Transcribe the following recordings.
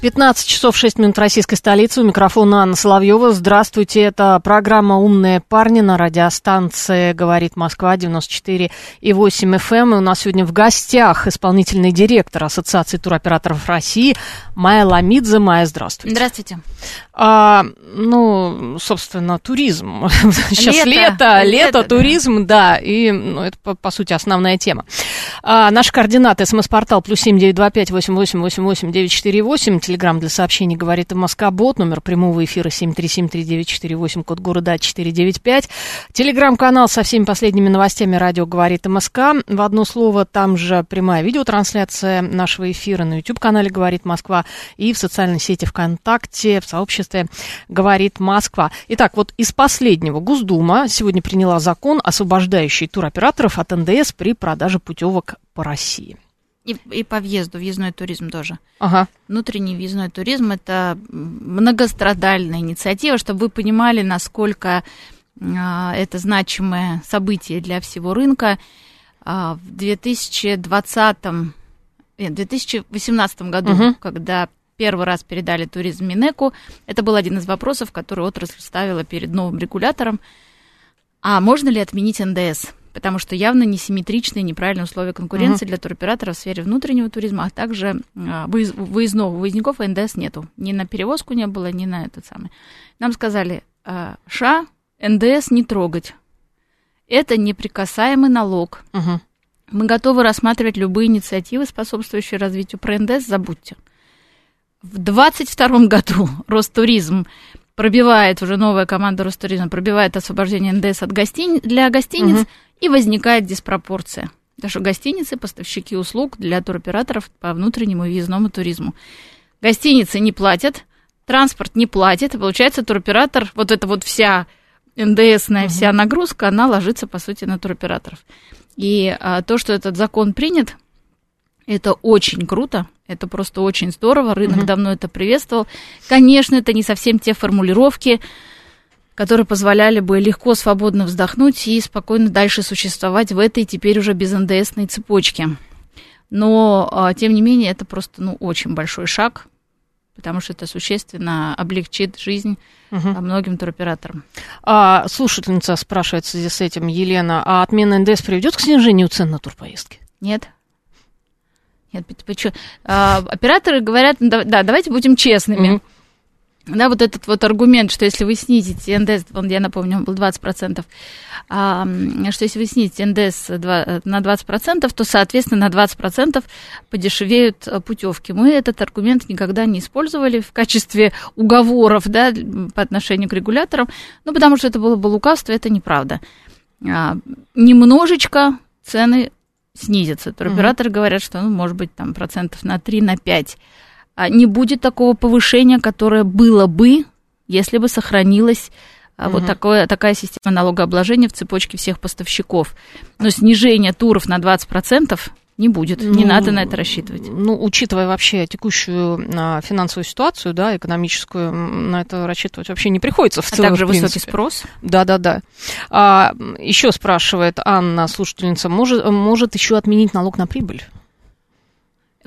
15 часов 6 минут российской столицы. У микрофона Анна Соловьева. Здравствуйте. Это программа «Умные парни» на радиостанции «Говорит Москва» 94 и 8 FM. Эм. И у нас сегодня в гостях исполнительный директор Ассоциации туроператоров России Майя Ламидзе. Майя, здравствуйте. Здравствуйте. А, ну, собственно, туризм. Сейчас лето, лето, лето, туризм, да. да и ну, это, по, по сути, основная тема. А, наш координат, смс-портал, плюс семь девять два пять восемь восемь восемь восемь девять четыре восемь. Телеграмм для сообщений говорит и Москва-бот. Номер прямого эфира семь три семь три девять четыре восемь. Код города четыре девять пять. Телеграм-канал со всеми последними новостями радио говорит МСК. В одно слово, там же прямая видеотрансляция нашего эфира на YouTube-канале «Говорит Москва» и в социальной сети ВКонтакте, в сообществе «Говорит Москва». Итак, вот из последнего Госдума сегодня приняла закон, освобождающий туроператоров от НДС при продаже путевок по России. И, и по въезду, въездной туризм тоже. Ага. Внутренний въездной туризм – это многострадальная инициатива, чтобы вы понимали, насколько а, это значимое событие для всего рынка. А, в 2020 нет, 2018 году, угу. когда первый раз передали туризм Минеку, это был один из вопросов, который отрасль ставила перед новым регулятором. А можно ли отменить НДС? Потому что явно несимметричные, неправильные условия конкуренции uh-huh. для туроператоров в сфере внутреннего туризма, а также а, выезд, выездного, выездников НДС нету. Ни на перевозку не было, ни на этот самый. Нам сказали, а, ша, НДС не трогать. Это неприкасаемый налог. Uh-huh. Мы готовы рассматривать любые инициативы, способствующие развитию. Про НДС забудьте. В 2022 году Ростуризм пробивает, уже новая команда Ростуризма пробивает освобождение НДС от гостини... для гостиниц, угу. И возникает диспропорция. Что гостиницы – поставщики услуг для туроператоров по внутреннему и въездному туризму. Гостиницы не платят, транспорт не платит, и получается туроператор, вот эта вот вся НДСная угу. вся нагрузка, она ложится, по сути, на туроператоров. И а, то, что этот закон принят, это очень круто, это просто очень здорово, рынок mm давно это приветствовал. Конечно, это не совсем те формулировки, которые позволяли бы легко, свободно вздохнуть и спокойно дальше существовать в этой теперь уже без НДСной цепочке. Но, а, тем не менее, это просто ну, очень большой шаг, потому что это существенно облегчит жизнь угу. многим туроператорам. А, слушательница спрашивает в связи с этим, Елена, а отмена НДС приведет к снижению цен на турпоездки? Нет. Нет, почему? А, операторы говорят, да, да, давайте будем честными. Mm-hmm. Да, вот этот вот аргумент, что если вы снизите НДС, он, я напомню, он был 20%, а, что если вы снизите НДС на 20%, то, соответственно, на 20% подешевеют путевки. Мы этот аргумент никогда не использовали в качестве уговоров да, по отношению к регуляторам, ну, потому что это было бы лукавство, это неправда. А, немножечко цены снизится. Туроператоры mm-hmm. говорят, что, ну, может быть, там процентов на 3, на 5. А не будет такого повышения, которое было бы, если бы сохранилась mm-hmm. вот такое, такая система налогообложения в цепочке всех поставщиков. Но снижение туров на 20% не будет. Ну, не надо на это рассчитывать. Ну, учитывая вообще текущую а, финансовую ситуацию, да, экономическую, на это рассчитывать вообще не приходится в целом. А также в высокий спрос. Да, да, да. А, еще спрашивает Анна, слушательница, может, может еще отменить налог на прибыль?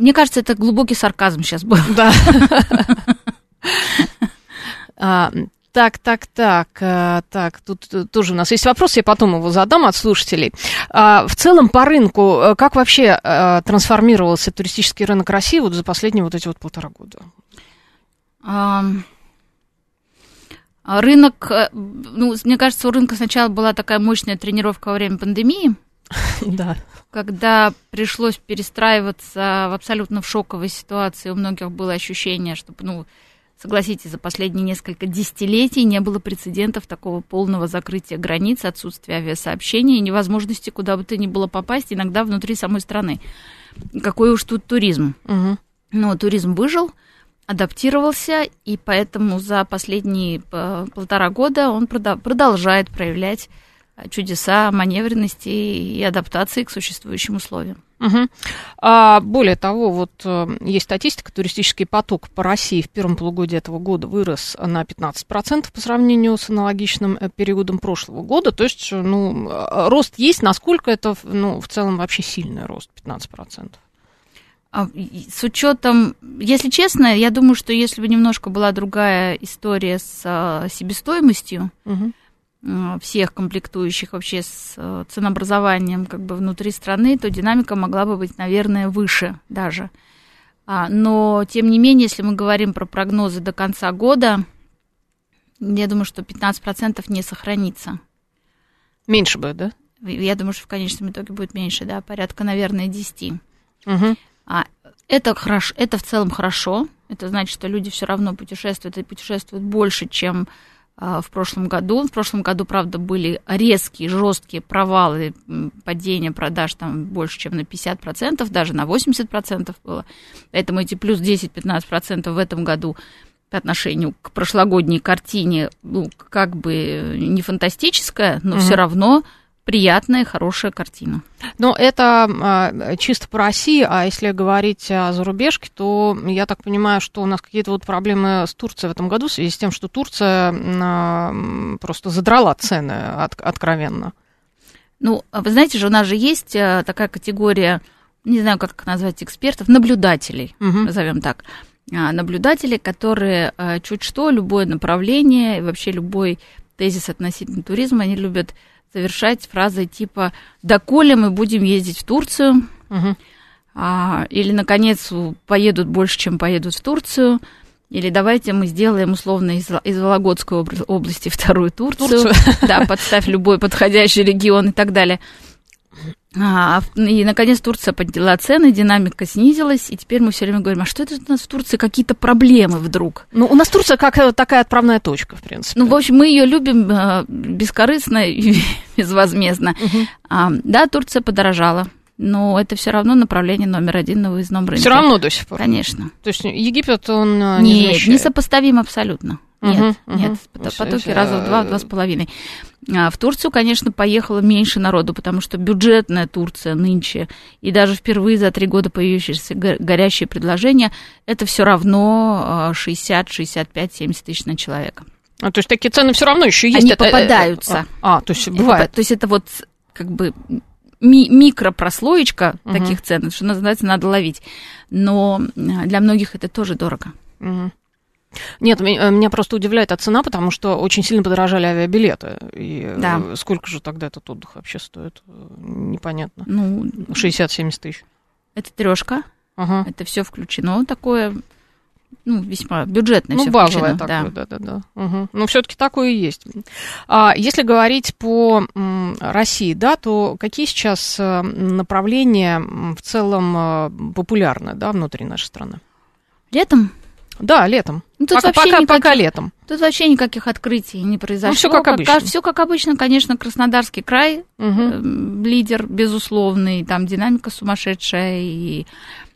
Мне кажется, это глубокий сарказм сейчас был. Да. А, так, так, так, э, так, тут тоже у нас есть вопрос, я потом его задам от слушателей. А, в целом по рынку, э, как вообще э, трансформировался туристический рынок России вот за последние вот эти вот полтора года? Рынок, ну, мне кажется, у рынка сначала была такая мощная тренировка во время пандемии. Да. Когда пришлось перестраиваться в абсолютно в шоковой ситуации, у многих было ощущение, что, ну, Согласитесь, за последние несколько десятилетий не было прецедентов такого полного закрытия границ, отсутствия авиасообщения и невозможности куда бы то ни было попасть, иногда внутри самой страны. Какой уж тут туризм. Угу. Но туризм выжил, адаптировался, и поэтому за последние полтора года он продолжает проявлять чудеса маневренности и адаптации к существующим условиям. Угу. А, более того, вот э, есть статистика, туристический поток по России в первом полугодии этого года вырос на 15% по сравнению с аналогичным э, периодом прошлого года. То есть, э, ну, рост есть, насколько это, ну, в целом вообще сильный рост, 15%. А, с учетом, если честно, я думаю, что если бы немножко была другая история с себестоимостью, угу всех комплектующих вообще с э, ценообразованием как бы внутри страны, то динамика могла бы быть, наверное, выше даже. А, но, тем не менее, если мы говорим про прогнозы до конца года, я думаю, что 15% не сохранится. Меньше будет, да? Я думаю, что в конечном итоге будет меньше, да, порядка, наверное, 10. Угу. А, это, хорошо, это в целом хорошо. Это значит, что люди все равно путешествуют и путешествуют больше, чем в прошлом году. В прошлом году, правда, были резкие, жесткие провалы падения продаж там больше, чем на 50%, даже на 80% было. Поэтому эти плюс 10-15% в этом году по отношению к прошлогодней картине, ну, как бы не фантастическая, но угу. все равно приятная, хорошая картина. Но это а, чисто по России, а если говорить о зарубежке, то я так понимаю, что у нас какие-то вот проблемы с Турцией в этом году в связи с тем, что Турция а, просто задрала цены от, откровенно. Ну, а вы знаете же, у нас же есть а, такая категория, не знаю, как назвать экспертов, наблюдателей, угу. назовем так. Наблюдатели, которые а, чуть что, любое направление, вообще любой тезис относительно туризма, они любят завершать фразой типа «Доколе мы будем ездить в Турцию?» угу. а, Или, наконец, поедут больше, чем поедут в Турцию. Или давайте мы сделаем условно из, из Вологодской области вторую Турцию. Турцию. Да, подставь любой подходящий регион и так далее. А, и, наконец, Турция подняла цены, динамика снизилась, и теперь мы все время говорим, а что это у нас в Турции какие-то проблемы вдруг? Ну, у нас Турция как э, такая отправная точка, в принципе. Ну, в общем, мы ее любим э, бескорыстно и безвозмездно. Угу. А, да, Турция подорожала, но это все равно направление номер один на выездном рынке. Все равно до сих пор? Конечно. То есть Египет, он э, не Нет, не сопоставим абсолютно. Нет, угу, нет, угу. потоки раза в два, в два с половиной. А в Турцию, конечно, поехало меньше народу, потому что бюджетная Турция нынче, и даже впервые за три года появившиеся горящие предложения, это все равно 60, 65, 70 тысяч на человека. А, то есть такие цены все равно еще есть? Они это, э, попадаются. А, а, то есть бывает. Это, то есть это вот как бы ми- микропрослоечка угу. таких цен, что называется, надо ловить. Но для многих это тоже дорого. Угу. Нет, меня просто удивляет эта цена, потому что очень сильно подорожали авиабилеты. И да. сколько же тогда этот отдых вообще стоит? Непонятно. Ну, 60-70 тысяч. Это трешка. Ага. Это все включено. Такое, ну, весьма бюджетное. Ну, базовое такое, да, да, да. да. Угу. Но все-таки такое и есть. А если говорить по России, да, то какие сейчас э, направления в целом э, популярны, да, внутри нашей страны? Летом да, летом. Ну, тут пока, вообще пока, никаких, пока летом. Тут вообще никаких открытий не произошло. Ну, все как обычно. Как, все как обычно, конечно, Краснодарский край, угу. э, лидер безусловный, там динамика сумасшедшая и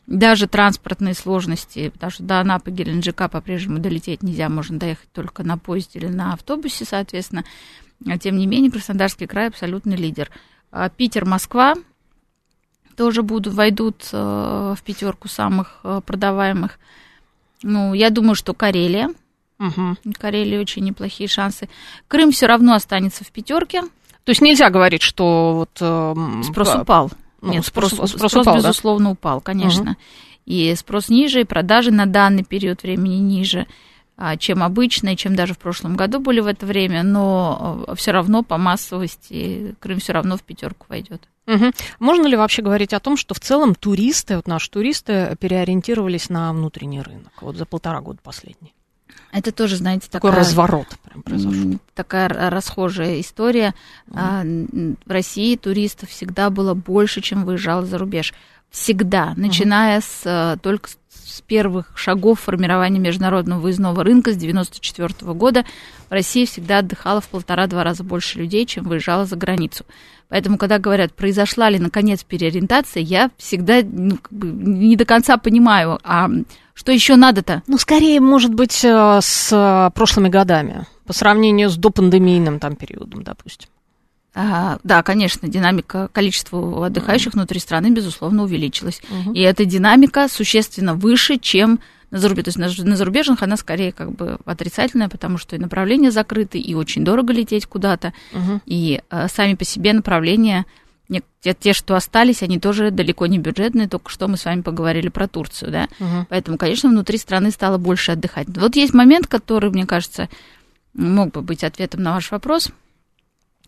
даже транспортные сложности, потому что до Анапы, Геленджика по-прежнему долететь нельзя, можно доехать только на поезде или на автобусе, соответственно. А тем не менее, Краснодарский край абсолютный лидер. А Питер, Москва тоже будут, войдут э, в пятерку самых э, продаваемых. Ну, я думаю, что Карелия. Угу. Карелия очень неплохие шансы. Крым все равно останется в пятерке. То есть нельзя говорить, что вот э, спрос упал. Ну, Нет, спрос, спрос, спрос, спрос упал, безусловно, да? упал, конечно. Угу. И спрос ниже, и продажи на данный период времени ниже, чем обычно, и чем даже в прошлом году были в это время, но э, все равно по массовости Крым все равно в пятерку войдет. Угу. Можно ли вообще говорить о том, что в целом туристы, вот наши туристы, переориентировались на внутренний рынок вот за полтора года последний? Это тоже, знаете, такой такая, разворот прям произошел. Такая расхожая история. Mm. в России туристов всегда было больше, чем выезжало за рубеж. всегда, начиная с э, только с первых шагов формирования международного выездного рынка с 1994 года в России всегда отдыхало в полтора-два раза больше людей, чем выезжало за границу. Поэтому, когда говорят, произошла ли, наконец, переориентация, я всегда ну, как бы не до конца понимаю, а что еще надо-то? Ну, скорее, может быть, э, с э, прошлыми годами, по сравнению с допандемийным там периодом, допустим. А, да, конечно, динамика количества отдыхающих внутри страны, безусловно, увеличилась. Угу. И эта динамика существенно выше, чем на зарубеж. То есть на зарубежных она скорее как бы отрицательная, потому что и направления закрыты, и очень дорого лететь куда-то. Угу. И а, сами по себе направления, те, те, что остались, они тоже далеко не бюджетные. Только что мы с вами поговорили про Турцию, да. Угу. Поэтому, конечно, внутри страны стало больше отдыхать. Вот есть момент, который, мне кажется, мог бы быть ответом на ваш вопрос –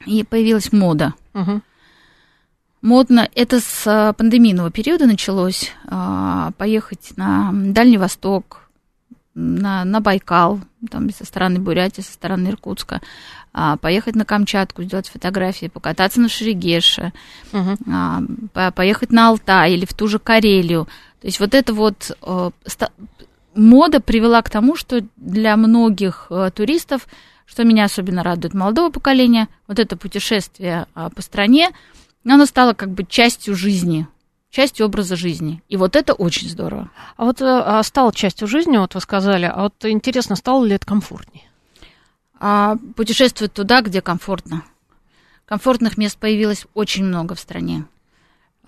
и появилась мода. Угу. Модно, это с а, пандемийного периода началось, а, поехать на Дальний Восток, на, на Байкал, там со стороны Бурятии, со стороны Иркутска, а, поехать на Камчатку, сделать фотографии, покататься на Шерегеше, угу. поехать на Алтай или в ту же Карелию. То есть вот это вот мода привела к тому, что для многих туристов что меня особенно радует молодого поколения, вот это путешествие а, по стране, оно стало как бы частью жизни, частью образа жизни. И вот это очень здорово. А вот а, стало частью жизни, вот вы сказали, а вот интересно, стало ли это комфортнее? А, путешествовать туда, где комфортно. Комфортных мест появилось очень много в стране.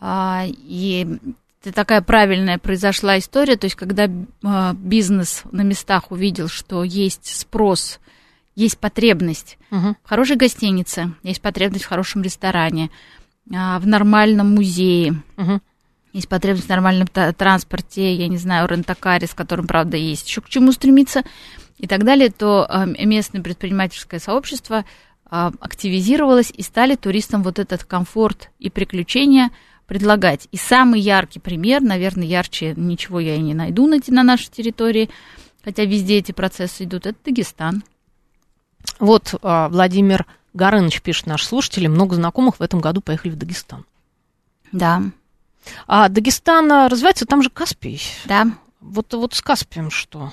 А, и это такая правильная произошла история, то есть когда а, бизнес на местах увидел, что есть спрос есть потребность угу. в хорошей гостинице, есть потребность в хорошем ресторане, а, в нормальном музее, угу. есть потребность в нормальном транспорте, я не знаю, рентакаре, с которым, правда, есть еще к чему стремиться и так далее, то а, местное предпринимательское сообщество а, активизировалось и стали туристам вот этот комфорт и приключения предлагать. И самый яркий пример, наверное, ярче ничего я и не найду на, на нашей территории, хотя везде эти процессы идут, это Дагестан. Вот а, Владимир Горыныч пишет, наш слушатель, много знакомых в этом году поехали в Дагестан. Да. А Дагестан а, развивается, там же Каспий. Да. Вот, вот с Каспием что?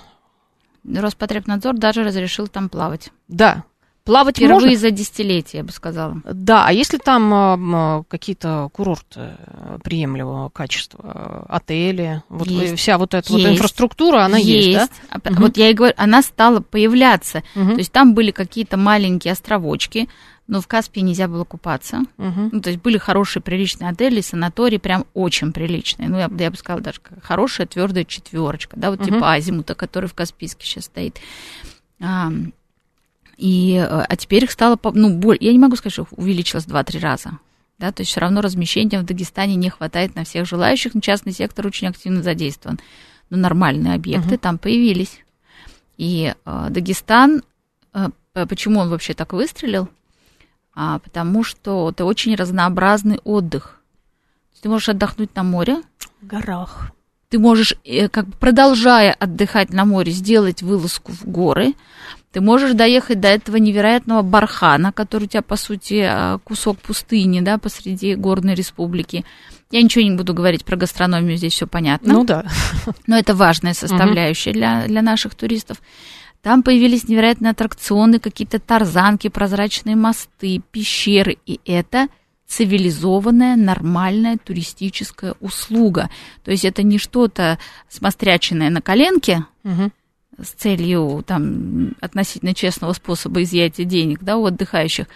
Роспотребнадзор даже разрешил там плавать. Да, Плавать Впервые можно? за десятилетия, я бы сказала. Да, а если там а, какие-то курорты э, приемлемого качества, отели, вот есть. вся вот эта есть. вот инфраструктура, она есть, есть да? Угу. Вот я и говорю, она стала появляться. Угу. То есть там были какие-то маленькие островочки, но в Каспии нельзя было купаться. Угу. Ну, то есть были хорошие, приличные отели, санатории, прям очень приличные. Ну, я, я бы сказала, даже хорошая твердая четверочка, да, вот угу. типа Азимута, который в Каспийске сейчас стоит. И, э, а теперь их стало, ну, более, я не могу сказать, что увеличилось 2-3 раза. Да, то есть все равно размещения в Дагестане не хватает на всех желающих, но частный сектор очень активно задействован. Но нормальные объекты угу. там появились. И э, Дагестан, э, почему он вообще так выстрелил? А, потому что это очень разнообразный отдых. Ты можешь отдохнуть на море. В горах. Ты можешь, э, как бы продолжая отдыхать на море, сделать вылазку в горы. Ты можешь доехать до этого невероятного бархана, который у тебя, по сути, а, кусок пустыни, да, посреди горной республики. Я ничего не буду говорить про гастрономию, здесь все понятно. Ну да. Но это важная составляющая угу. для, для наших туристов. Там появились невероятные аттракционы, какие-то тарзанки, прозрачные мосты, пещеры. И это цивилизованная, нормальная туристическая услуга. То есть это не что-то смостряченное на коленке, угу с целью там, относительно честного способа изъятия денег да, у отдыхающих.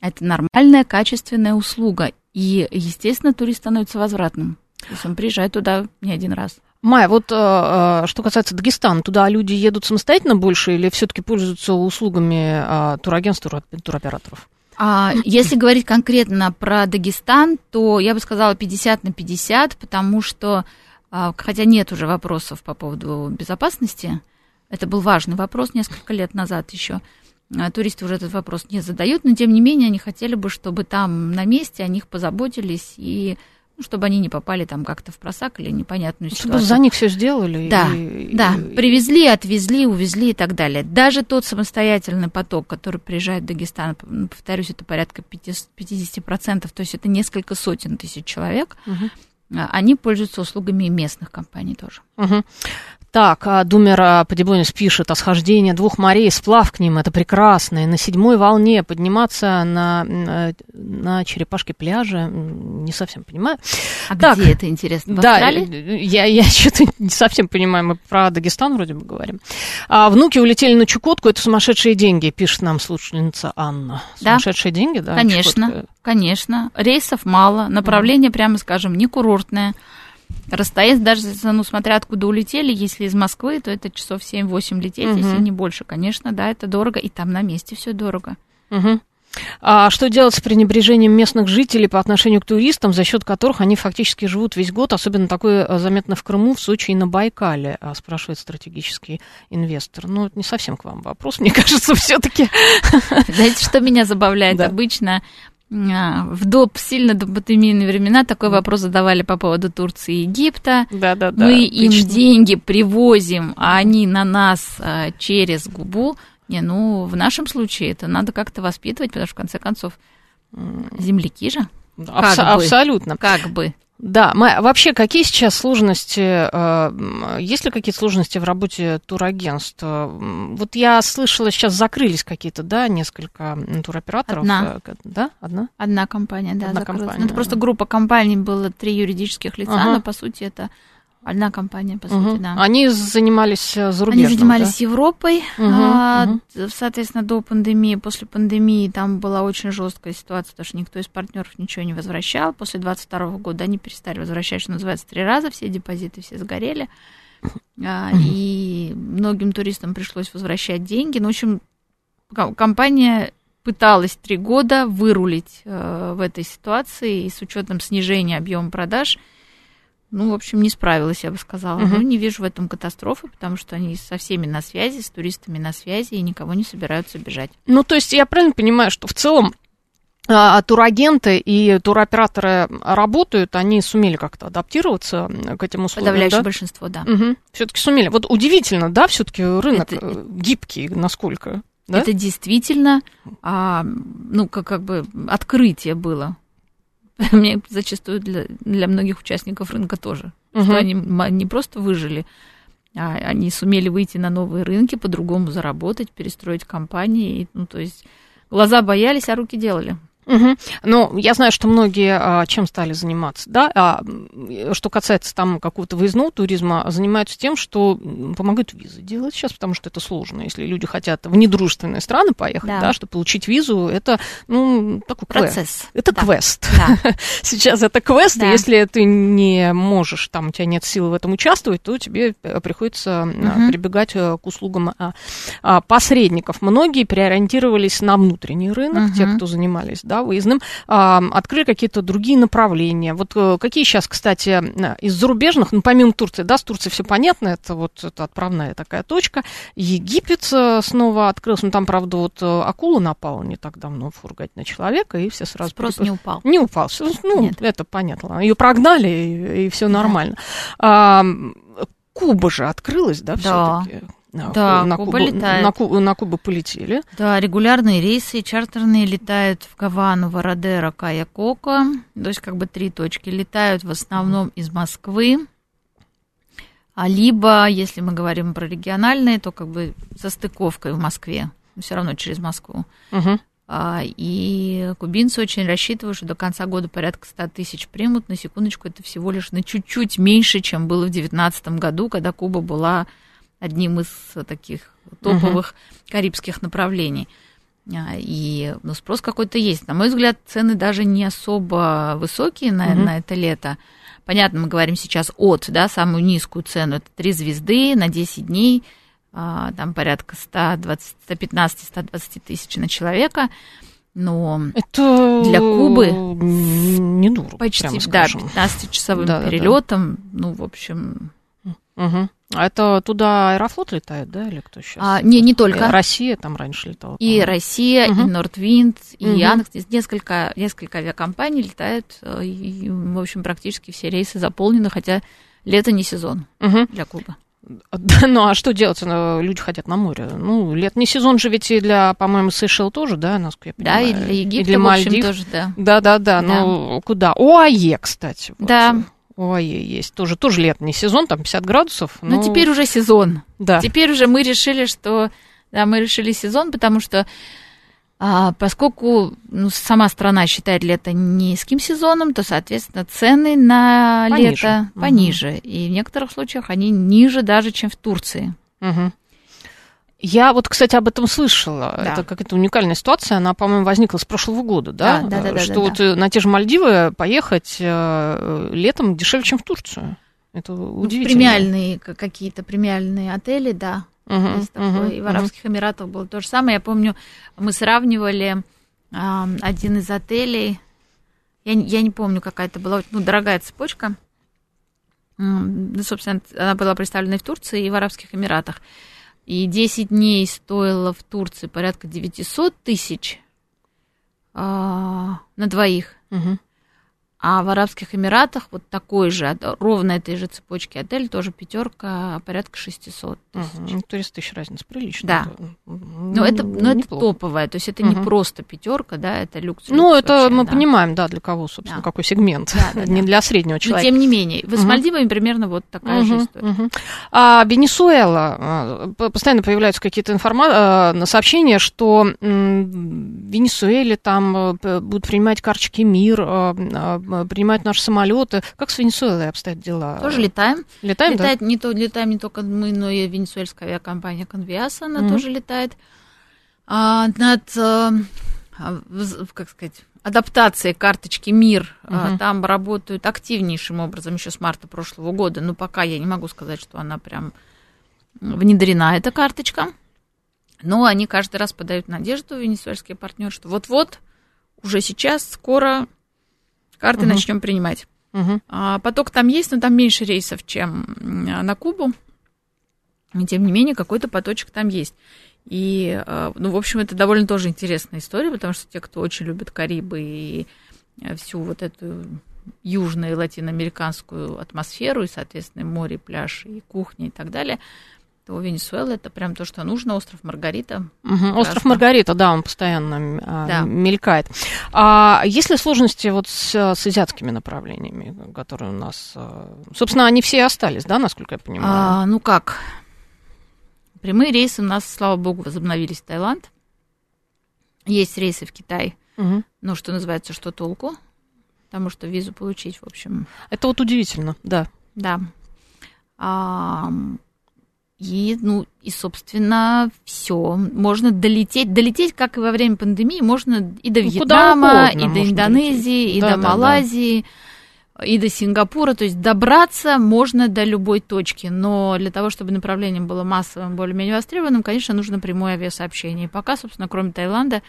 Это нормальная, качественная услуга. И, естественно, турист становится возвратным. То есть он приезжает туда не один раз. Майя, вот э, э что касается Дагестана, туда люди едут самостоятельно больше или все-таки пользуются услугами э, турагентств, туроператоров? А, если говорить конкретно про Дагестан, то я бы сказала 50 на 50, потому что, а, хотя нет уже вопросов по поводу безопасности, это был важный вопрос несколько лет назад еще. А, туристы уже этот вопрос не задают, но тем не менее они хотели бы, чтобы там на месте о них позаботились и ну, чтобы они не попали там как-то в просак или непонятную ситуацию. Чтобы за них все сделали. Да, и, да, и... привезли, отвезли, увезли и так далее. Даже тот самостоятельный поток, который приезжает в Дагестан, ну, повторюсь, это порядка 50%, то есть это несколько сотен тысяч человек, угу. они пользуются услугами местных компаний тоже. Угу. Так, а Думер Подибонис пишет, о схождении двух морей, сплав к ним, это прекрасно. И на седьмой волне подниматься на, на черепашке пляжа, не совсем понимаю. А так, где это, интересно, в Да, я, я что-то не совсем понимаю, мы про Дагестан вроде бы говорим. А внуки улетели на Чукотку, это сумасшедшие деньги, пишет нам слушательница Анна. Сумасшедшие да? деньги, да? Конечно, Чукотка. конечно. Рейсов мало, направление, mm. прямо скажем, не курортное. Расстояние, даже ну, смотря откуда улетели, если из Москвы, то это часов 7-8 лететь, угу. если не больше, конечно, да, это дорого, и там на месте все дорого. Угу. А что делать с пренебрежением местных жителей по отношению к туристам, за счет которых они фактически живут весь год, особенно такое э, заметно в Крыму, в Сочи и на Байкале, а, спрашивает стратегический инвестор. Ну, это не совсем к вам вопрос, мне кажется, все-таки. Знаете, что меня забавляет да. обычно? А, в доп, сильно допандемийные времена такой вопрос задавали по поводу Турции и Египта. Да, да, да. Мы им деньги привозим, а они на нас а, через губу. Не, ну, в нашем случае это надо как-то воспитывать, потому что, в конце концов, земляки же. Абс- как абсолютно. Бы, как бы. Да, мы, вообще какие сейчас сложности, э, есть ли какие-то сложности в работе турагентств? Вот я слышала, сейчас закрылись какие-то, да, несколько туроператоров. Одна. Э, да, одна? Одна компания, да, Одна закрылась. Компания, ну, это просто группа компаний, было три юридических лица, ага. но по сути это Одна компания, по угу. сути, да. Они занимались э, зарубежным, Они занимались да? Европой. Угу, а, угу. Соответственно, до пандемии, после пандемии там была очень жесткая ситуация, потому что никто из партнеров ничего не возвращал. После 22 года они перестали возвращать, что называется, три раза, все депозиты все сгорели. А, и многим туристам пришлось возвращать деньги. Ну, в общем, компания пыталась три года вырулить э, в этой ситуации, и с учетом снижения объема продаж – ну, в общем, не справилась, я бы сказала. Угу. Ну, не вижу в этом катастрофы, потому что они со всеми на связи, с туристами на связи, и никого не собираются бежать. Ну, то есть я правильно понимаю, что в целом а, турагенты и туроператоры работают, они сумели как-то адаптироваться к этим условиям. Подавляющее да? большинство, да. Угу. Все-таки сумели. Вот удивительно, да, все-таки рынок это, э, гибкий, насколько. Да? Это действительно, а, ну, как, как бы открытие было мне зачастую для, для многих участников рынка тоже. Угу. Что они не просто выжили, а они сумели выйти на новые рынки, по-другому заработать, перестроить компании. Ну, то есть глаза боялись, а руки делали. Угу. Ну, я знаю, что многие а, чем стали заниматься, да, а, что касается там какого-то выездного туризма, занимаются тем, что помогают визы делать сейчас, потому что это сложно. Если люди хотят в недружественные страны поехать, да, да чтобы получить визу, это, ну, такой Процесс. Квест. Это да. квест. Да. сейчас это квест, да. и если ты не можешь, там, у тебя нет силы в этом участвовать, то тебе э, приходится угу. прибегать э, к услугам а, посредников. Многие переориентировались на внутренний рынок, угу. те, кто занимались, да, выездным, открыли какие-то другие направления. Вот э, какие сейчас, кстати, из зарубежных, ну, помимо Турции, да, с Турцией все понятно, это вот это отправная такая точка. Египет э, снова открылся, ну, там, правда, вот э, акула напала не так давно в Фургате на человека, и все сразу... Спрос перепро... не упал. Не упал, ну, Нет. это понятно. Ее прогнали, и, и все нормально. Да. А, Куба же открылась, да, да. все-таки? Да, на Куба Кубу, летает. На, Кубу, на Кубу полетели. Да, регулярные рейсы чартерные летают в Гавану, Вородеро, Кая-Кока. То есть как бы три точки. Летают в основном из Москвы. А либо, если мы говорим про региональные, то как бы со стыковкой в Москве. Все равно через Москву. Угу. И кубинцы очень рассчитывают, что до конца года порядка 100 тысяч примут. На секундочку, это всего лишь на чуть-чуть меньше, чем было в 2019 году, когда Куба была одним из таких топовых uh-huh. карибских направлений. А, и ну, спрос какой-то есть. На мой взгляд, цены даже не особо высокие на, uh-huh. на это лето. Понятно, мы говорим сейчас от, да, самую низкую цену. Это три звезды на 10 дней, а, там порядка 120, 115-120 тысяч на человека. Но это для Кубы недорого, почти, да, 15-часовым да, перелетом, да, да. ну, в общем... Угу. А это туда Аэрофлот летает, да, или кто сейчас? А, не, не только. Э, Россия там раньше летала. И Россия, угу. и Нордвинд, и угу. Здесь несколько, несколько авиакомпаний летают, э, и, в общем, практически все рейсы заполнены, хотя лето не сезон угу. для Кубы. Да, ну а что делать? Ну, люди хотят на море. Ну, лет не сезон же ведь и для, по-моему, Сейшел тоже, да, насколько я понимаю. Да, и для Египта, и для Мальдив. тоже, да. Да, да, да, да. Ну, куда? ОАЕ, кстати. Вот. Да. Ой, есть. Тоже, тоже летний сезон, там 50 градусов. Но... Ну, теперь уже сезон. Да. Теперь уже мы решили, что... Да, мы решили сезон, потому что а, поскольку ну, сама страна считает лето низким сезоном, то, соответственно, цены на пониже. лето пониже. Угу. И в некоторых случаях они ниже даже, чем в Турции. Угу. Я вот, кстати, об этом слышала. Да. Это какая-то уникальная ситуация. Она, по-моему, возникла с прошлого года, да? Да, да, да. Что да, вот да. на те же Мальдивы поехать э, летом дешевле, чем в Турцию. Это ну, удивительно. Премиальные какие-то премиальные отели, да. Uh-huh, есть такое. Uh-huh, и в Арабских uh-huh. Эмиратах было то же самое. Я помню, мы сравнивали э, один из отелей. Я, я не помню, какая это была, ну, дорогая цепочка. Ну, собственно, она была представлена и в Турции, и в Арабских Эмиратах. И 10 дней стоило в Турции порядка 900 тысяч а, на двоих. Угу. А в Арабских Эмиратах вот такой же, ровно этой же цепочки отель, тоже пятерка, порядка 600 тысяч. Угу. Ну, 30 тысяч разница, прилично. Да. Это, но это, но это топовая, то есть это угу. не просто пятерка, да, это люкс. Ну, это вообще, мы да. понимаем, да, для кого, собственно, да. какой сегмент. Да, да, не да. для среднего человека. Но тем не менее, с Мальдивами угу. примерно вот такая угу. же история. Угу. А Венесуэла, постоянно появляются какие-то информа... сообщения, что в Венесуэле там будут принимать карточки МИР, принимать наши самолеты. Как с Венесуэлой обстоят дела? Тоже летаем. Летаем, Летает да? не то, летаем не только мы, но и венесуэльская авиакомпания Конвиаса, она mm-hmm. тоже летает. А, над, а, как сказать, адаптацией карточки МИР. Uh-huh. Там работают активнейшим образом еще с марта прошлого года. Но пока я не могу сказать, что она прям внедрена, эта карточка. Но они каждый раз подают надежду, венесуэльские партнеры, что вот-вот, уже сейчас, скоро карты uh-huh. начнем принимать. А, поток там есть, но там меньше рейсов, чем на Кубу. И тем не менее, какой-то поточек там есть. И, ну, в общем, это довольно тоже интересная история, потому что те, кто очень любит Карибы и всю вот эту южную латиноамериканскую атмосферу, и, соответственно, море, пляж, и кухня и так далее, то Венесуэла это прям то, что нужно. Остров Маргарита. Угу. Остров Маргарита, да, он постоянно да. мелькает. А есть ли сложности вот с, с азиатскими направлениями, которые у нас... Собственно, они все остались, да, насколько я понимаю? А, ну как? Прямые рейсы у нас, слава богу, возобновились в Таиланд. Есть рейсы в Китай. Угу. Ну, что называется, что толку? Потому что визу получить, в общем... Это вот удивительно, да. Да. А, и, ну, и, собственно, все. Можно долететь. Долететь, как и во время пандемии, можно и до ну, Вьетнама, и до Индонезии, долететь. и да, до да, Малайзии. Да и до Сингапура, то есть добраться можно до любой точки, но для того, чтобы направление было массовым, более-менее востребованным, конечно, нужно прямое авиасообщение. И пока, собственно, кроме Таиланда,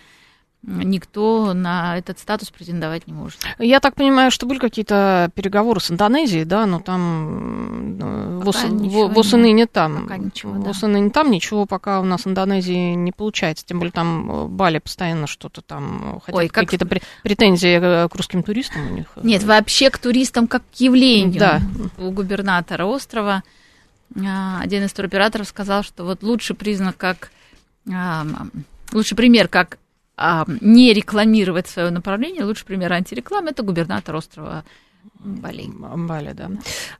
никто на этот статус претендовать не может. Я так понимаю, что были какие-то переговоры с Индонезией, да, но там пока в ОСНИ там. Пока ничего, да. В ОСНИ там ничего пока у нас Индонезии не получается. Тем более там Бали постоянно что-то там, хотя Ой, как... какие-то претензии к русским туристам у них. Нет, вообще к туристам как к явлению. Да. У губернатора острова один из туроператоров сказал, что вот лучший признак, как лучший пример, как а, не рекламировать свое направление, лучший пример антирекламы это губернатор острова Бали. Бали, да.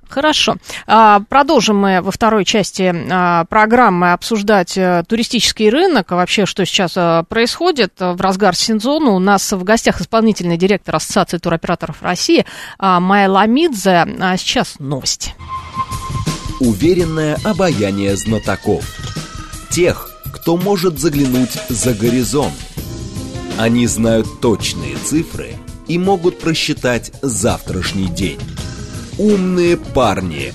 Хорошо. А, продолжим мы во второй части а, программы обсуждать э, туристический рынок, вообще, что сейчас э, происходит в разгар сезона. У нас в гостях исполнительный директор Ассоциации туроператоров России Майя Ламидзе. А сейчас новости. Уверенное обаяние знатоков. Тех, кто может заглянуть за горизонт они знают точные цифры и могут просчитать завтрашний день. Умные парни.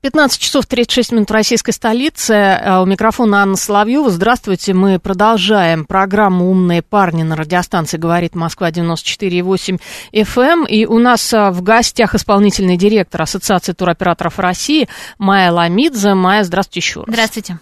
15 часов 36 минут российской столицы. У микрофона Анна Соловьева. Здравствуйте. Мы продолжаем программу «Умные парни» на радиостанции «Говорит Москва» 94,8 FM. И у нас в гостях исполнительный директор Ассоциации туроператоров России Майя Ламидзе. Майя, здравствуйте еще раз. Здравствуйте.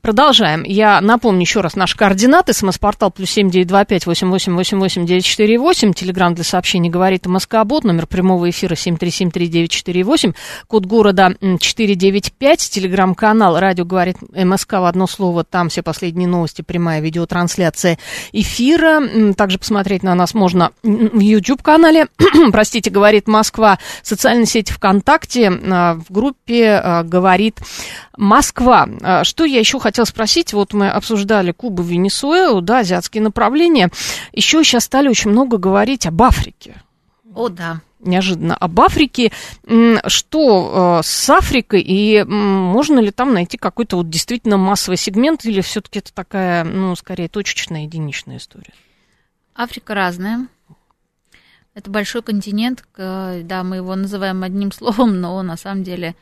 Продолжаем. Я напомню еще раз наши координаты. СМС-портал плюс семь девять два пять восемь восемь восемь восемь девять четыре восемь. Телеграмм для сообщений говорит МСК Бот. Номер прямого эфира семь три семь три девять четыре восемь. Код города четыре девять пять. Телеграм-канал Радио говорит МСК в одно слово. Там все последние новости, прямая видеотрансляция эфира. Также посмотреть на нас можно в YouTube-канале. Простите, говорит Москва. Социальной сети ВКонтакте а, в группе а, говорит Москва. А, что я еще хотела спросить? Вот мы обсуждали Кубу, Венесуэлу, да, азиатские направления. Еще сейчас стали очень много говорить об Африке. О, да неожиданно об Африке. Что э, с Африкой и можно ли там найти какой-то вот действительно массовый сегмент или все-таки это такая, ну, скорее точечная, единичная история? Африка разная. Это большой континент, да, мы его называем одним словом, но на самом деле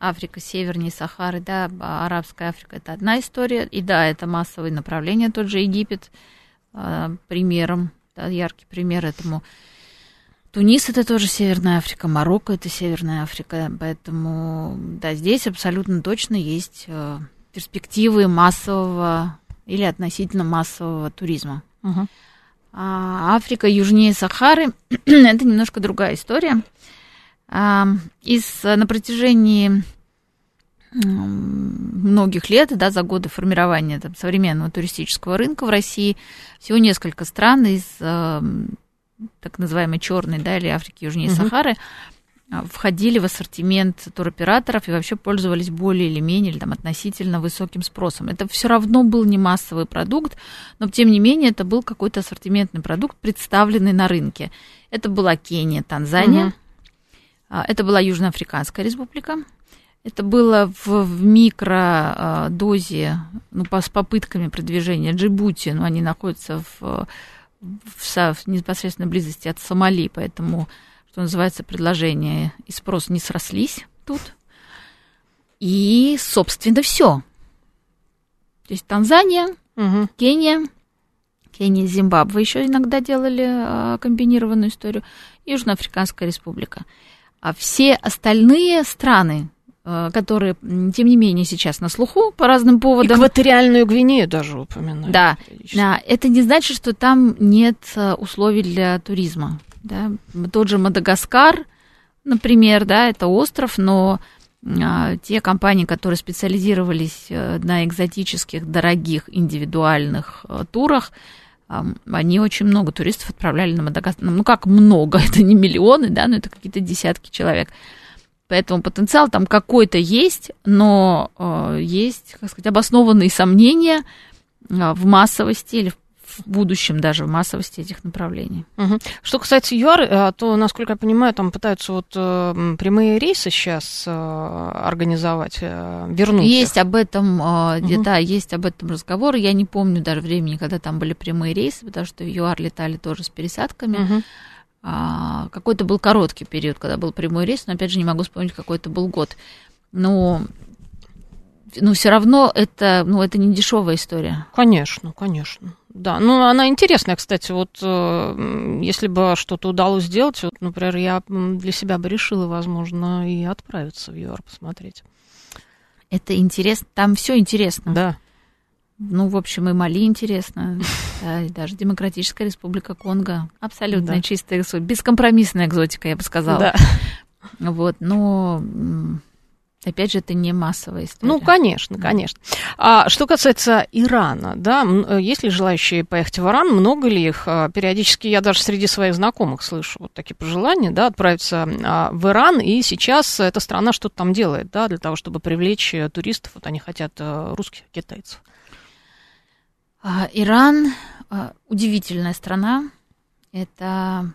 Африка севернее Сахары, да, а арабская Африка это одна история, и да, это массовые направления, тот же Египет а, примером, да, яркий пример этому. Тунис это тоже Северная Африка, Марокко это Северная Африка, поэтому да, здесь абсолютно точно есть э, перспективы массового или относительно массового туризма. Угу. А Африка южнее Сахары это немножко другая история. Из, на протяжении многих лет, да, за годы формирования там, современного туристического рынка в России, всего несколько стран из так называемой черной, да, или Африки южнее угу. Сахары, а, входили в ассортимент туроператоров и вообще пользовались более или менее или там, относительно высоким спросом. Это все равно был не массовый продукт, но тем не менее это был какой-то ассортиментный продукт, представленный на рынке. Это была Кения, Танзания. Угу это была Южноафриканская республика. Это было в, в микродозе, ну, по, с попытками продвижения Джибути, но они находятся в, в, в непосредственной близости от Сомали, поэтому, что называется, предложение и спрос не срослись тут. И, собственно, все. То есть Танзания, угу. Кения, Кения, Зимбабве еще иногда делали а, комбинированную историю, Южноафриканская республика. А все остальные страны, э, которые, тем не менее, сейчас на слуху по разным поводам. Экваториальную Гвинею даже упоминают. Да, да, это не значит, что там нет э, условий для туризма. Да? Тот же Мадагаскар, например, да, это остров, но а, те компании, которые специализировались э, на экзотических, дорогих, индивидуальных турах, они очень много туристов отправляли на Мадагаскар. Ну, как много, это не миллионы, да, но это какие-то десятки человек. Поэтому потенциал там какой-то есть, но э, есть, как сказать, обоснованные сомнения э, в массовости или в в будущем даже в массовости этих направлений. Угу. Что касается ЮАР, э, то, насколько я понимаю, там пытаются вот э, прямые рейсы сейчас э, организовать, вернуть. Есть их. об этом, угу. да, есть об этом разговор. Я не помню даже времени, когда там были прямые рейсы, потому что в ЮАР летали тоже с пересадками. Угу. Какой-то был короткий период, когда был прямой рейс, но опять же не могу вспомнить, какой это был год. Но но все равно это, ну, это не дешевая история. Конечно, конечно. Да, ну она интересная, кстати, вот э, если бы что-то удалось сделать, вот, например, я для себя бы решила, возможно, и отправиться в ЮАР посмотреть. Это интересно, там все интересно. Да. Ну, в общем, и Мали интересно, да, и даже Демократическая Республика Конго. Абсолютно да. чистая бескомпромиссная экзотика, я бы сказала. Да. Вот, но Опять же, это не массовая история. Ну, конечно, конечно. А что касается Ирана, да, э, есть ли желающие поехать в Иран? Много ли их? А, периодически я даже среди своих знакомых слышу вот такие пожелания, да, отправиться а, в Иран, и сейчас эта страна что-то там делает, да, для того, чтобы привлечь э, туристов, вот они хотят э, русских китайцев. А, Иран удивительная страна. Это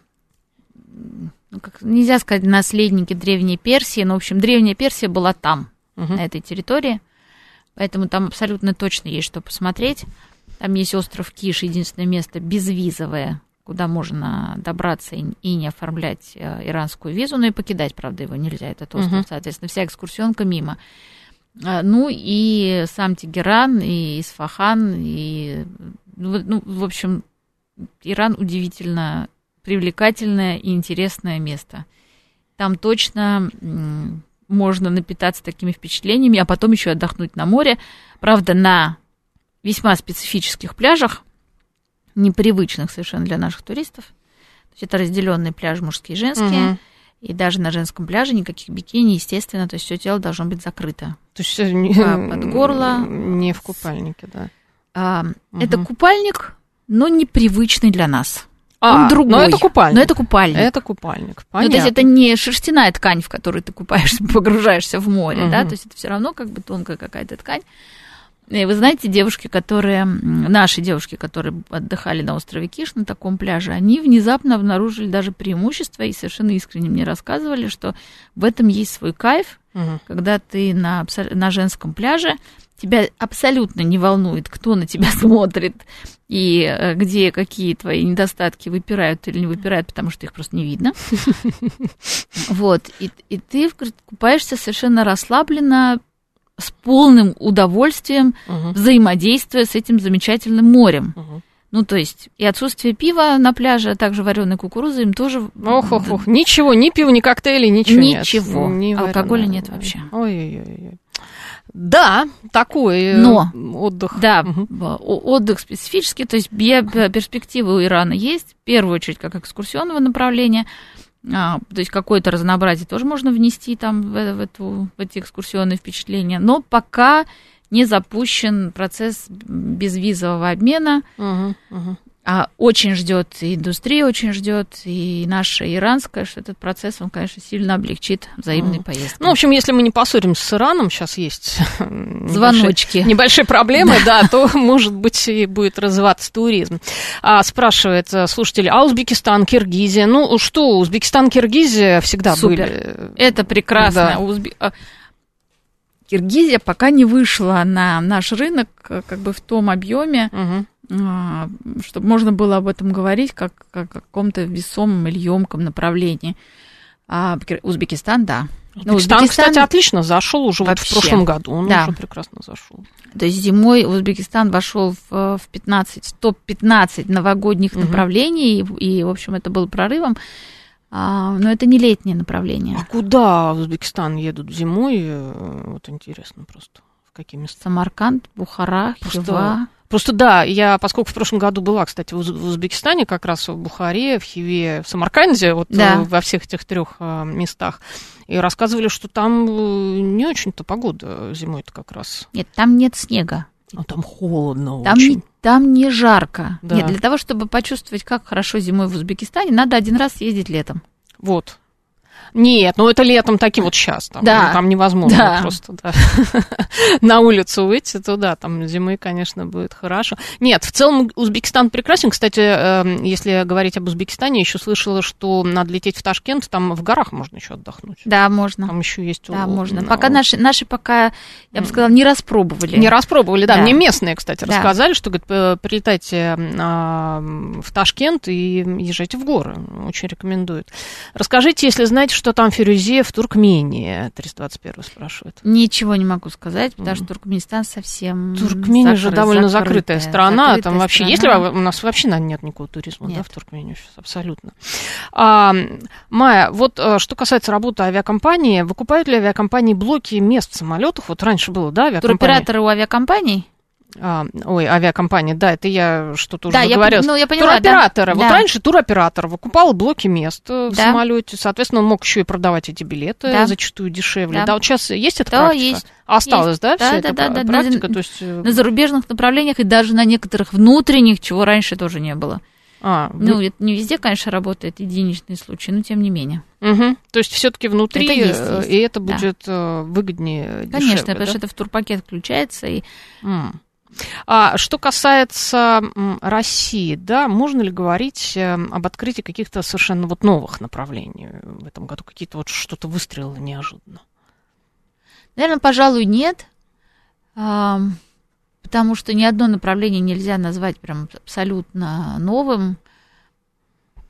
ну, как, нельзя сказать, наследники Древней Персии, но, в общем, Древняя Персия была там, угу. на этой территории, поэтому там абсолютно точно есть что посмотреть. Там есть остров Киш, единственное место безвизовое, куда можно добраться и, и не оформлять э, иранскую визу, но и покидать, правда, его нельзя, этот остров, угу. соответственно, вся экскурсионка мимо. А, ну и сам Тегеран, и Исфахан, и, ну, ну в общем, Иран удивительно привлекательное и интересное место. Там точно можно напитаться такими впечатлениями, а потом еще отдохнуть на море. Правда, на весьма специфических пляжах, непривычных совершенно для наших туристов. То есть это разделенный пляж мужские и женские. Угу. И даже на женском пляже никаких бикини, естественно, то есть все тело должно быть закрыто. То есть не, под горло. Не в купальнике, да. А, угу. Это купальник, но непривычный для нас. А, Он другой. Но это купальник. Но это купальник. Это купальник. Понятно. Ну, то есть это не шерстяная ткань, в которую ты купаешься, погружаешься в море, угу. да, то есть это все равно как бы тонкая какая-то ткань. И вы знаете, девушки, которые, наши девушки, которые отдыхали на острове Киш, на таком пляже, они внезапно обнаружили даже преимущество и совершенно искренне мне рассказывали, что в этом есть свой кайф, угу. когда ты на, на женском пляже, тебя абсолютно не волнует, кто на тебя смотрит и э, где какие твои недостатки выпирают или не выпирают, потому что их просто не видно. Вот, и, и ты купаешься совершенно расслабленно, с полным удовольствием угу. взаимодействуя с этим замечательным морем. Угу. Ну, то есть, и отсутствие пива на пляже, а также вареной кукурузы им тоже... Ох, ох, ох, ничего, ни пива, ни коктейли, ничего, ничего. нет. Ничего, алкоголя нет вообще. Ой-ой-ой. Да, такой э, Но, отдых. Да, угу. отдых специфический, то есть перспективы у Ирана есть, в первую очередь как экскурсионного направления – а, то есть какое-то разнообразие тоже можно внести там в, в, эту, в эти экскурсионные впечатления. Но пока не запущен процесс безвизового обмена. Угу, угу. А очень ждет, и индустрия очень ждет, и наша иранская, что этот процесс, он, конечно, сильно облегчит взаимные mm. поездки. Ну, в общем, если мы не поссоримся с Ираном, сейчас есть звоночки. Небольшие, небольшие проблемы, да. то, может быть, и будет развиваться туризм. А, спрашивает э, слушатель, а Узбекистан, Киргизия? Ну, что, Узбекистан, Киргизия всегда Супер. были. Это прекрасно. Да. Узбе... А, Киргизия пока не вышла на наш рынок э, как бы в том объеме, угу чтобы можно было об этом говорить как, как о каком-то весомом или емком направлении. А Узбекистан, да. Но Узбекистан, Узбекистан, кстати, отлично зашел уже вот в прошлом году. Он да. уже прекрасно зашел. То есть зимой Узбекистан вошел в, в 15, топ-15 новогодних угу. направлений, и, и, в общем, это был прорывом. А, но это не летнее направление. А куда в Узбекистан едут зимой? Э, вот интересно просто. В какие места? Самарканд, Бухара, Просто... Хива. Просто да, я, поскольку в прошлом году была, кстати, в Узбекистане, как раз в Бухаре, в Хиве, в Самарканде, вот да. Э, во всех этих трех э, местах, и рассказывали, что там э, не очень-то погода зимой-то как раз. Нет, там нет снега. А там холодно там очень. Не, там не жарко. Да. Нет, для того, чтобы почувствовать, как хорошо зимой в Узбекистане, надо один раз съездить летом. Вот. Нет, ну это летом такие вот сейчас. Там, да. там невозможно да. просто да. на улицу выйти туда. Там зимой, конечно, будет хорошо. Нет, в целом Узбекистан прекрасен. Кстати, эм, если говорить об Узбекистане, еще слышала, что надо лететь в Ташкент, там в горах можно еще отдохнуть. Да, можно. Там еще есть. Да, можно. Пока наши, наши пока, я бы сказала, не распробовали. Не распробовали, да. да. Мне местные, кстати, да. рассказали, что говорит, прилетайте а, в Ташкент и езжайте в горы. Очень рекомендуют. Расскажите, если знаете, что там Фирюзе в Туркмении? 321 спрашивает. Ничего не могу сказать, потому что Туркменистан совсем Туркмения же довольно закрытая, закрытая страна. Закрытая там вообще, страна. если у нас вообще нет никакого туризма, нет. да, в Туркмении сейчас абсолютно. А, Майя, вот э, что касается работы авиакомпании, выкупают ли авиакомпании блоки мест в самолетах? Вот раньше было, да, авиакомпании? Туроператоры у авиакомпаний? А, ой, авиакомпания, да, это я что-то уже да, говорила. Я, ну, я поняла, туроператора. Да. Вот да. раньше туроператор выкупал блоки мест э, в да. самолете, соответственно, он мог еще и продавать эти билеты да. зачастую дешевле. Да. да, вот сейчас есть эта да, практика? Есть. Осталось, есть. да, да, вся да, эта да, практика? На, то есть... Э, на зарубежных направлениях и даже на некоторых внутренних, чего раньше тоже не было. А, ну, вы... это не везде, конечно, работает единичные случаи, но тем не менее. Угу. То есть все-таки внутри, это есть, есть. и это будет да. выгоднее, Конечно, дешевле, потому да? что это в турпакет включается и. Mm. А что касается России, да, можно ли говорить э, об открытии каких-то совершенно вот новых направлений в этом году, какие-то вот что-то выстрелило неожиданно? Наверное, пожалуй, нет, потому что ни одно направление нельзя назвать прям абсолютно новым.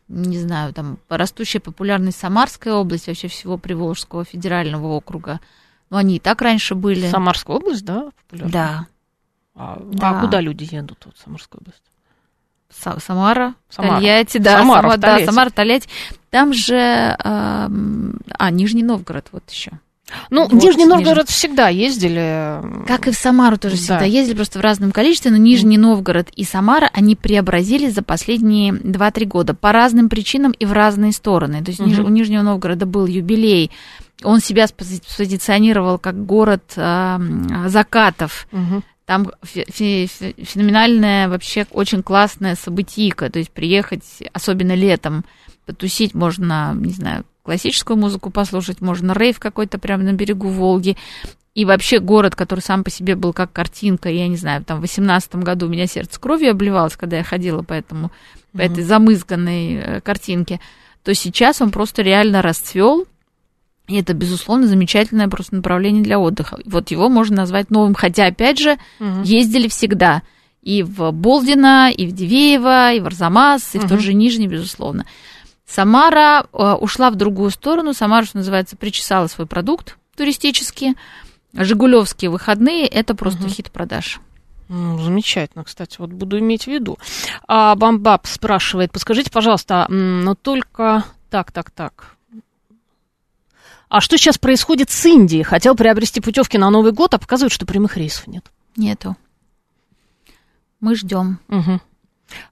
Не знаю, там растущая популярность Самарской области, вообще всего Приволжского федерального округа. Но они и так раньше были. Самарская область, да, популярна? Да. А, да. а куда люди едут вот, в Самарскую область? Самара, Самара. Тольятти, да, Самара, Самара, да, Самара, Тольятти. Там же, э, а, Нижний Новгород вот еще. Ну, в Нижний Новгород Нижний... всегда ездили. Как и в Самару тоже да. всегда ездили, просто в разном количестве, но Нижний Новгород и Самара, они преобразились за последние 2-3 года по разным причинам и в разные стороны. То есть угу. у Нижнего Новгорода был юбилей, он себя спозиционировал как город э, закатов. Угу. Там феноменальная, вообще очень классная событийка, то есть приехать, особенно летом, потусить можно, не знаю, классическую музыку послушать, можно рейв какой-то прямо на берегу Волги. И вообще город, который сам по себе был как картинка, я не знаю, там в 18 году у меня сердце кровью обливалось, когда я ходила по, этому, по этой замызганной э, картинке, то сейчас он просто реально расцвел. И это, безусловно, замечательное просто направление для отдыха. Вот его можно назвать новым, хотя, опять же, угу. ездили всегда. И в Болдино, и в Дивеево, и в Арзамас, и угу. в тот же Нижний, безусловно. Самара э, ушла в другую сторону. Самара, что называется, причесала свой продукт туристический. Жигулевские выходные – это просто угу. хит продаж. Замечательно, кстати, вот буду иметь в виду. А Бамбаб спрашивает, подскажите, пожалуйста, но только так, так, так. А что сейчас происходит с Индией? Хотел приобрести путевки на Новый год, а показывают, что прямых рейсов нет. Нету. Мы ждем. Угу.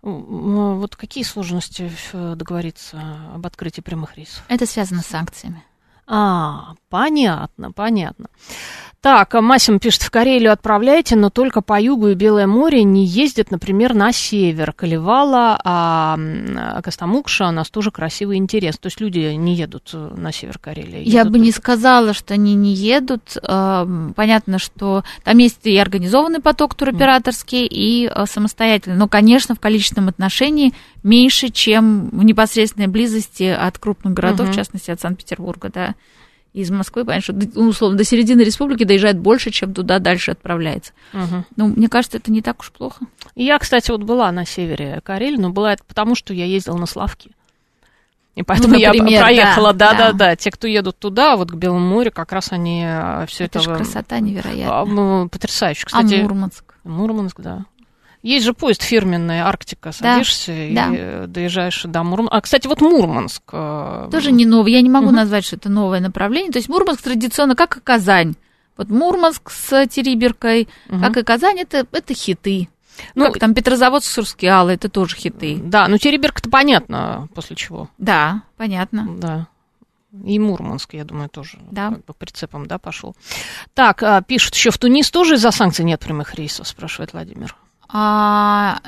Вот какие сложности э, договориться об открытии прямых рейсов? Это связано с санкциями. А, понятно, понятно. Так, Масим пишет, в Карелию отправляйте, но только по югу и Белое море не ездят, например, на север. Калевала, а Костомукша, у нас тоже красивый интерес. То есть люди не едут э, на север Карелии. Едут Я бы не сказала, что они не едут. Понятно, что там есть и организованный поток туроператорский, и самостоятельный. Но, конечно, в количественном отношении меньше, чем в непосредственной близости от крупных городов, угу. в частности, от Санкт-Петербурга, да из Москвы, понятно, что, ну, условно, до середины республики доезжает больше, чем туда дальше отправляется. Угу. Ну, мне кажется, это не так уж плохо. Я, кстати, вот была на севере Карелии, но была это потому, что я ездила на Славки. И поэтому ну, например, я проехала, да, да, да, да. Те, кто едут туда, вот к Белому морю, как раз они а, все это. Это же красота невероятная. А, потрясающе, кстати. А Мурманск? Мурманск, да. Есть же поезд фирменный Арктика, садишься да, и да. доезжаешь до Мурманска. А, кстати, вот Мурманск. Э, Тоже не новый. Я не могу угу. назвать, что это новое направление. То есть Мурманск традиционно, как и Казань. Вот Мурманск с Териберкой, угу. как и Казань, это, это хиты. Ну, как там Петрозаводск, Сурскиалы, это тоже хиты. Да, ну Териберка-то понятно, после чего. Да, понятно. Да. И Мурманск, я думаю, тоже да. как бы прицепом, да, пошел. Так, а, пишут еще в Тунис тоже из-за санкций нет прямых рейсов, спрашивает Владимир. А,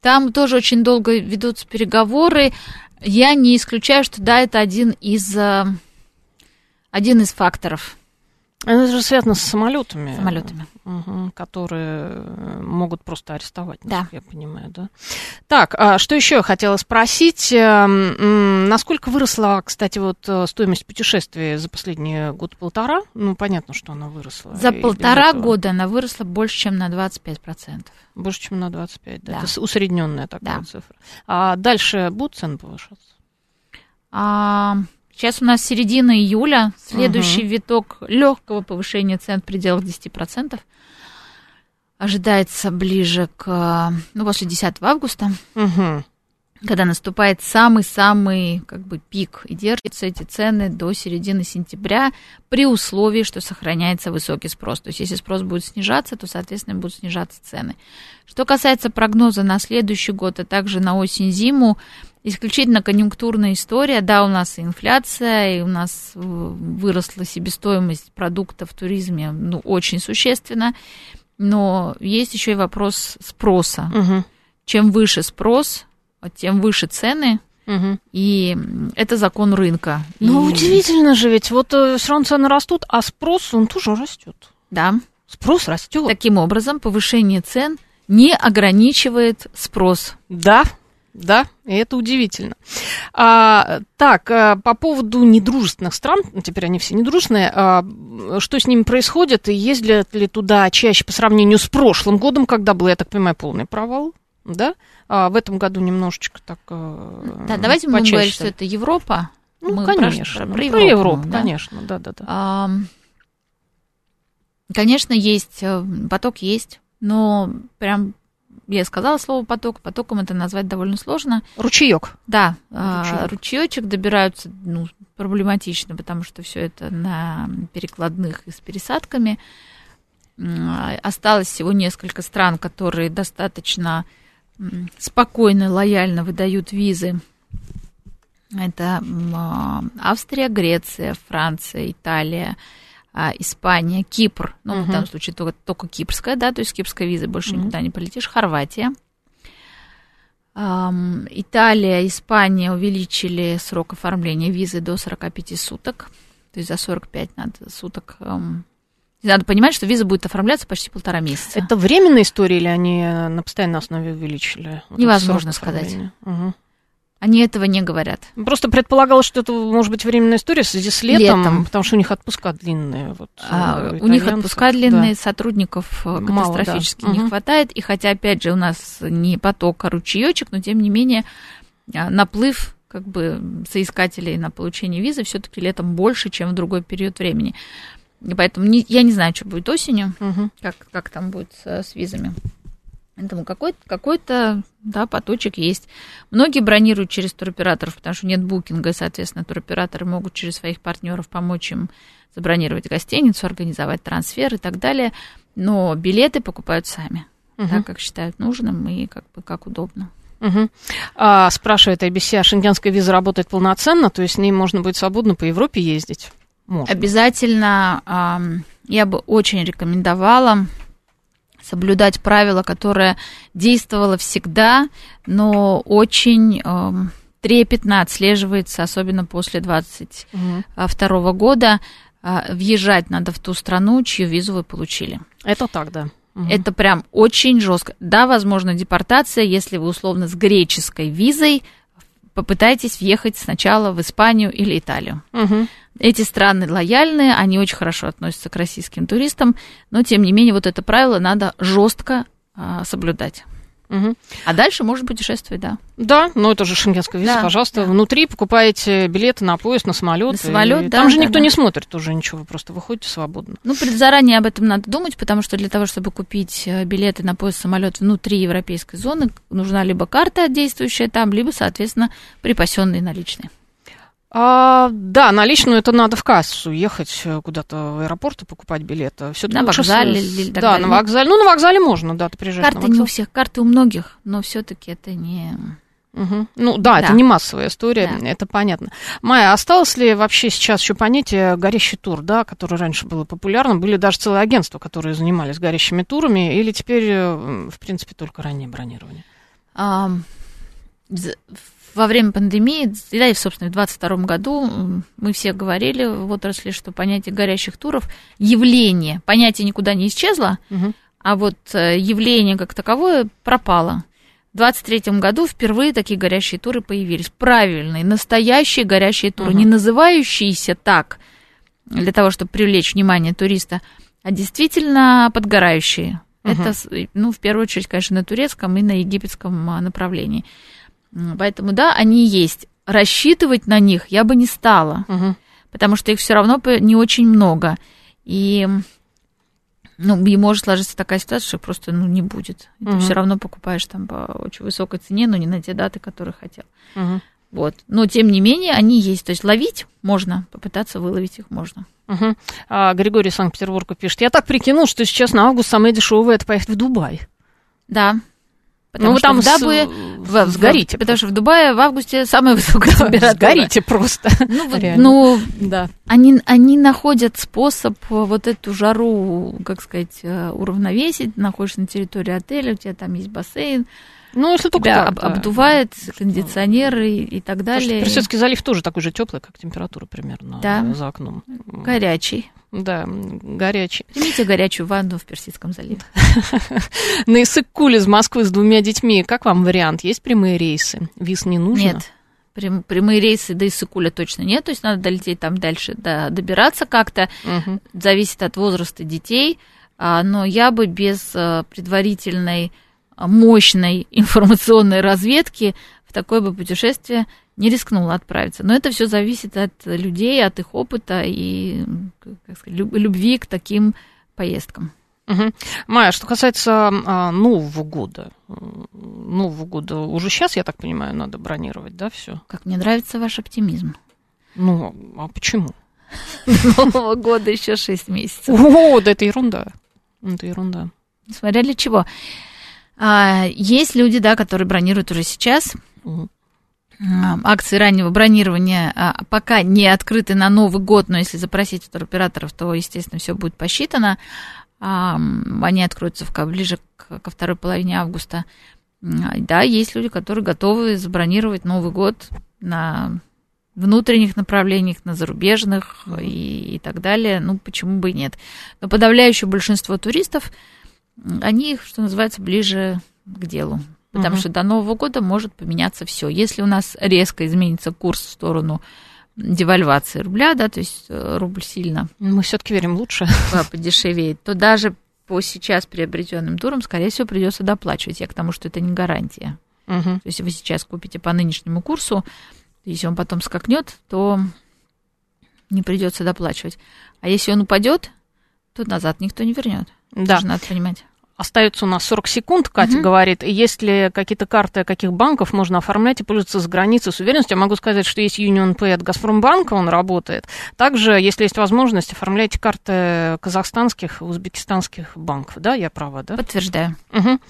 там тоже очень долго ведутся переговоры. Я не исключаю, что да, это один из, э, один из факторов. Это же связано с самолетами. Самолетами. Угу, которые э, могут просто арестовать, да. я понимаю, да. Так, а что еще я хотела спросить? Эм, насколько выросла, кстати, вот э, стоимость путешествий за последние год-полтора? Ну, понятно, что она выросла. За полтора года она выросла больше, чем на 25%. Больше, чем на 25, да. да. Это усредненная такая да. цифра. А дальше будут цены повышаться? А, Сейчас у нас середина июля, следующий угу. виток легкого повышения цен в пределах 10%. Ожидается ближе к, ну, после 10 августа, угу. когда наступает самый-самый, как бы, пик, и держатся эти цены до середины сентября при условии, что сохраняется высокий спрос. То есть, если спрос будет снижаться, то, соответственно, будут снижаться цены. Что касается прогноза на следующий год, а также на осень-зиму, исключительно конъюнктурная история. Да, у нас и инфляция, и у нас выросла себестоимость продуктов в туризме ну, очень существенно. Но есть еще и вопрос спроса. Угу. Чем выше спрос, тем выше цены. Угу. И это закон рынка. Ну, и... удивительно же ведь. Вот э, все равно цены растут, а спрос, он тоже растет. Да. Спрос растет. Таким образом, повышение цен не ограничивает спрос. Да, да, и это удивительно. А, так, а, по поводу недружественных стран, ну, теперь они все недружественные, а, что с ними происходит, и ездят ли туда чаще по сравнению с прошлым годом, когда был, я так понимаю, полный провал, да? А в этом году немножечко так э, Да, давайте мы говорить, что это Европа. Ну, мы конечно, про, про, Европу, про Европу, да? конечно, да-да-да. А, конечно, есть, э, поток есть, но прям я сказала слово поток, потоком это назвать довольно сложно. Ручеек. Да, а, ручеечек добираются, ну, проблематично, потому что все это на перекладных и с пересадками. Осталось всего несколько стран, которые достаточно спокойно, лояльно выдают визы. Это а, Австрия, Греция, Франция, Италия, а, Испания, Кипр. Ну, угу. в данном случае только, только кипрская, да, то есть кипрская виза, больше угу. никуда не полетишь. Хорватия. Италия, Испания увеличили срок оформления визы до 45 суток. То есть за 45 надо суток надо понимать, что виза будет оформляться почти полтора месяца. Это временная история или они на постоянной основе увеличили? Вот Невозможно сказать. Угу. Они этого не говорят. Просто предполагалось, что это может быть временная история в связи с летом, летом. потому что у них отпуска длинные. Вот, а, у них отпуска длинные, да. сотрудников э, катастрофически Мало, да. не угу. хватает. И хотя, опять же, у нас не поток, а ручеечек, но тем не менее а, наплыв как бы соискателей на получение визы все-таки летом больше, чем в другой период времени. И поэтому не, я не знаю, что будет осенью, угу. как, как там будет с, с визами. Поэтому какой-то, какой-то да, поточек есть. Многие бронируют через туроператоров, потому что нет букинга, и, соответственно, туроператоры могут через своих партнеров помочь им забронировать гостиницу, организовать трансфер и так далее. Но билеты покупают сами, угу. так как считают нужным и как бы как удобно. Угу. А, спрашивает ABC, а шенгенская виза работает полноценно, то есть с ней можно будет свободно по Европе ездить? Можно. Обязательно я бы очень рекомендовала соблюдать правила, которое действовало всегда, но очень э, трепетно отслеживается, особенно после 22 угу. года. Э, въезжать надо в ту страну, чью визу вы получили. Это так, да. Угу. Это прям очень жестко. Да, возможно, депортация, если вы условно с греческой визой попытайтесь въехать сначала в Испанию или Италию. Угу. Эти страны лояльные, они очень хорошо относятся к российским туристам, но тем не менее вот это правило надо жестко а, соблюдать. Угу. А дальше можно путешествовать, да. Да, но это же шенгенская виза, да, пожалуйста. Да. Внутри покупаете билеты на поезд, на самолет. На самолет, да. Там же да, никто да. не смотрит уже ничего, вы просто выходите свободно. Ну, заранее об этом надо думать, потому что для того, чтобы купить э, билеты на поезд, самолет внутри европейской зоны, нужна либо карта действующая там, либо, соответственно, припасенные наличные. А, да, наличную это надо в кассу ехать э, куда-то в аэропорт и покупать билеты. Все на вокзале с... или Да, на вокзале. Ну, на вокзале можно, да, ты приезжаешь Карты не у всех, карты у многих, но все-таки это не... Угу. Ну да, да, это не массовая история, да. это понятно. Майя, осталось ли вообще сейчас еще понятие горящий тур, да, которое раньше было популярным? Были даже целые агентства, которые занимались горящими турами, или теперь, э, в принципе, только раннее бронирование? Um, во время пандемии, да и, собственно, в 2022 году мы все говорили в отрасли, что понятие горящих туров, явление, понятие никуда не исчезло, угу. а вот э, явление как таковое пропало. В 2023 году впервые такие горящие туры появились. Правильные, настоящие горящие туры, угу. не называющиеся так, для того, чтобы привлечь внимание туриста, а действительно подгорающие. Угу. Это, ну, в первую очередь, конечно, на турецком и на египетском а, направлении. Поэтому, да, они есть. Рассчитывать на них я бы не стала, угу. потому что их все равно не очень много. И ну, и может сложиться такая ситуация, что просто ну, не будет. И угу. Ты все равно покупаешь там по очень высокой цене, но не на те даты, которые хотел. Угу. Вот. Но тем не менее, они есть. То есть ловить можно, попытаться выловить их можно. Угу. А, Григорий Санкт-Петербурга пишет. Я так прикинул, что сейчас на август самое дешевое это поехать в Дубай. Да, Потому ну, что там в Дабуе... С... Сгорите. Потому что в Дубае в августе самая высокая температура. Сгорите просто. Ну, вот, ну да. они, они находят способ вот эту жару, как сказать, э, уравновесить. Находишься на территории отеля, у тебя там есть бассейн, ну, если только тебя так, да. обдувает кондиционер и, и так далее. Персидский залив тоже такой же теплый, как температура примерно да. за окном. Горячий. Да, горячий. Примите горячую ванну в Персидском заливе. На Иссык-Куль из Москвы с двумя детьми. Как вам вариант? Есть прямые рейсы? Виз не нужно? Нет. Прям, прямые рейсы до Иссыкуля точно нет, то есть надо долететь там дальше, да, добираться как-то, угу. зависит от возраста детей, а, но я бы без а, предварительной мощной информационной разведки в такое бы путешествие не рискнула отправиться. Но это все зависит от людей, от их опыта и как сказать, любви к таким поездкам. Угу. Майя, что касается а, Нового года, Нового года уже сейчас, я так понимаю, надо бронировать, да, все? Как мне нравится ваш оптимизм. Ну, а почему? Нового года еще 6 месяцев. О, да это ерунда. Это ерунда. Смотря для чего. А, есть люди, да, которые бронируют уже сейчас. Угу. Акции раннего бронирования а, пока не открыты на Новый год, но если запросить у операторов, то, естественно, все будет посчитано. А, они откроются ближе ко второй половине августа. Да, есть люди, которые готовы забронировать Новый год на внутренних направлениях, на зарубежных и, и так далее. Ну, почему бы и нет. Но подавляющее большинство туристов, они, что называется, ближе к делу. Потому uh что до Нового года может поменяться все. Если у нас резко изменится курс в сторону девальвации рубля, да, то есть э, рубль сильно... Мы все-таки верим лучше. Подешевеет, то даже по сейчас приобретенным турам, скорее всего, придется доплачивать. Я к тому, что это не гарантия. uh То есть, вы сейчас купите по нынешнему курсу, если он потом скакнет, то не придется доплачивать. А если он упадет, то назад никто не вернет. Да. Тоже надо понимать. Остается у нас 40 секунд, Катя угу. говорит. Есть ли какие-то карты каких банков можно оформлять и пользоваться с границы с уверенностью? Я могу сказать, что есть Union Pay от Газпромбанка, он работает. Также, если есть возможность, оформляйте карты казахстанских, узбекистанских банков. Да, я права, да? Подтверждаю. Угу.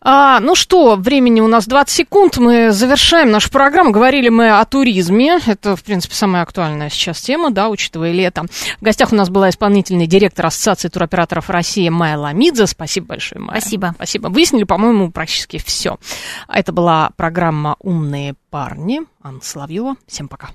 А, ну что, времени у нас 20 секунд, мы завершаем нашу программу. Говорили мы о туризме, это, в принципе, самая актуальная сейчас тема, да, учитывая лето. В гостях у нас была исполнительный директор Ассоциации туроператоров России Майя Ламидзе. Спасибо большое, Майя. Спасибо. Спасибо. Выяснили, по-моему, практически все. Это была программа «Умные парни». Анна Соловьева. Всем пока.